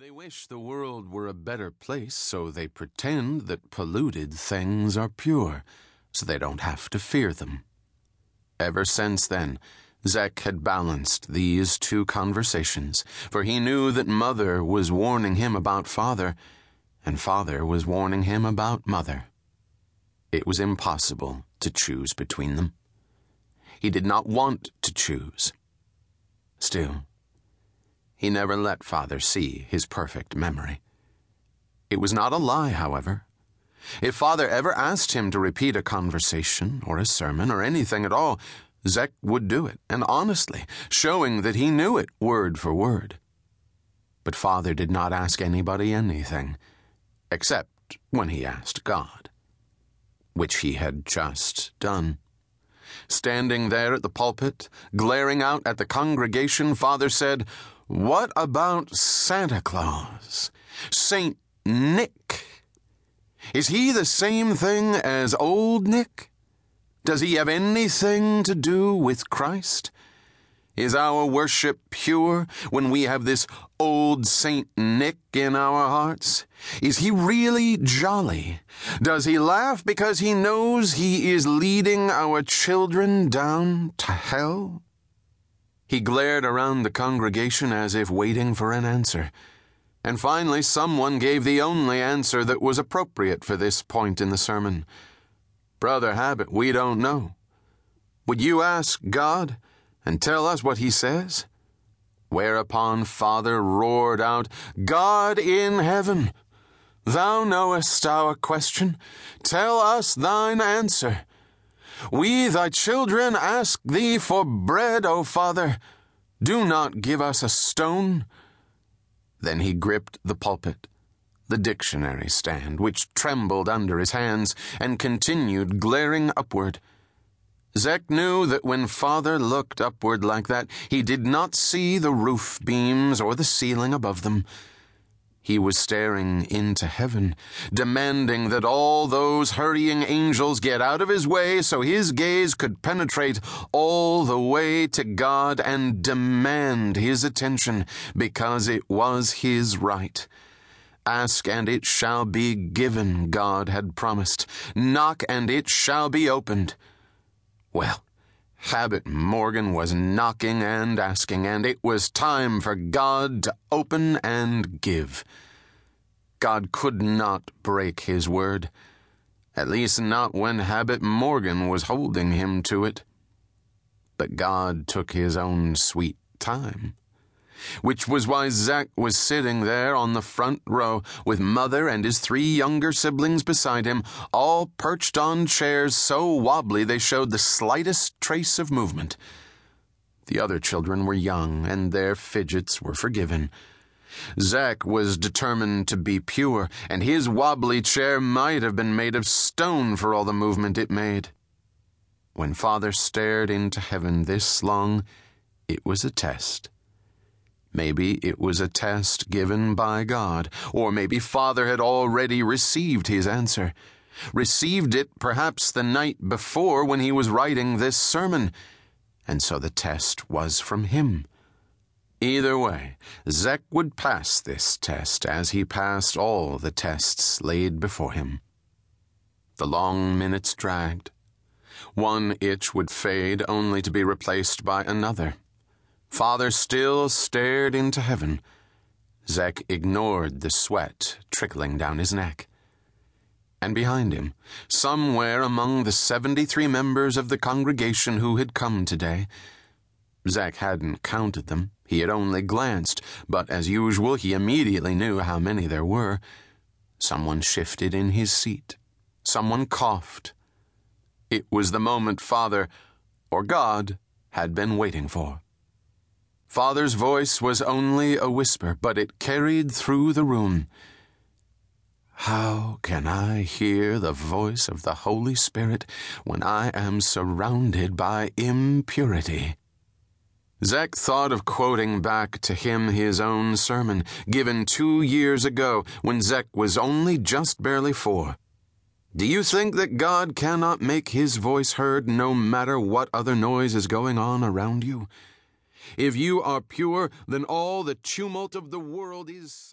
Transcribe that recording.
They wish the world were a better place, so they pretend that polluted things are pure, so they don't have to fear them. Ever since then, Zeck had balanced these two conversations, for he knew that Mother was warning him about Father, and Father was warning him about Mother. It was impossible to choose between them. He did not want to choose. Still, he never let father see his perfect memory. It was not a lie, however. If father ever asked him to repeat a conversation or a sermon or anything at all, Zeck would do it, and honestly, showing that he knew it word for word. But father did not ask anybody anything, except when he asked God, which he had just done. Standing there at the pulpit, glaring out at the congregation, father said, what about Santa Claus? Saint Nick? Is he the same thing as Old Nick? Does he have anything to do with Christ? Is our worship pure when we have this old Saint Nick in our hearts? Is he really jolly? Does he laugh because he knows he is leading our children down to hell? He glared around the congregation as if waiting for an answer. And finally, someone gave the only answer that was appropriate for this point in the sermon. Brother Habit, we don't know. Would you ask God and tell us what he says? Whereupon Father roared out, God in heaven, thou knowest our question. Tell us thine answer. We, thy children, ask thee for bread, O Father. Do not give us a stone. Then he gripped the pulpit, the dictionary stand, which trembled under his hands, and continued glaring upward. Zeck knew that when father looked upward like that, he did not see the roof beams or the ceiling above them. He was staring into heaven, demanding that all those hurrying angels get out of his way so his gaze could penetrate all the way to God and demand his attention because it was his right. Ask and it shall be given, God had promised. Knock and it shall be opened. Well, Habit Morgan was knocking and asking, and it was time for God to open and give. God could not break his word, at least not when Habit Morgan was holding him to it. But God took his own sweet time which was why Zeck was sitting there on the front row with mother and his three younger siblings beside him, all perched on chairs so wobbly they showed the slightest trace of movement. The other children were young, and their fidgets were forgiven. Zeck was determined to be pure, and his wobbly chair might have been made of stone for all the movement it made. When father stared into heaven this long, it was a test. Maybe it was a test given by God, or maybe Father had already received his answer. Received it perhaps the night before when he was writing this sermon, and so the test was from him. Either way, Zeck would pass this test as he passed all the tests laid before him. The long minutes dragged. One itch would fade only to be replaced by another. Father still stared into heaven. Zeck ignored the sweat trickling down his neck. And behind him, somewhere among the 73 members of the congregation who had come today, Zeck hadn't counted them. He had only glanced, but as usual, he immediately knew how many there were. Someone shifted in his seat. Someone coughed. It was the moment Father, or God, had been waiting for. Father's voice was only a whisper, but it carried through the room. How can I hear the voice of the Holy Spirit when I am surrounded by impurity? Zeck thought of quoting back to him his own sermon, given two years ago when Zeck was only just barely four. Do you think that God cannot make his voice heard no matter what other noise is going on around you? If you are pure, then all the tumult of the world is.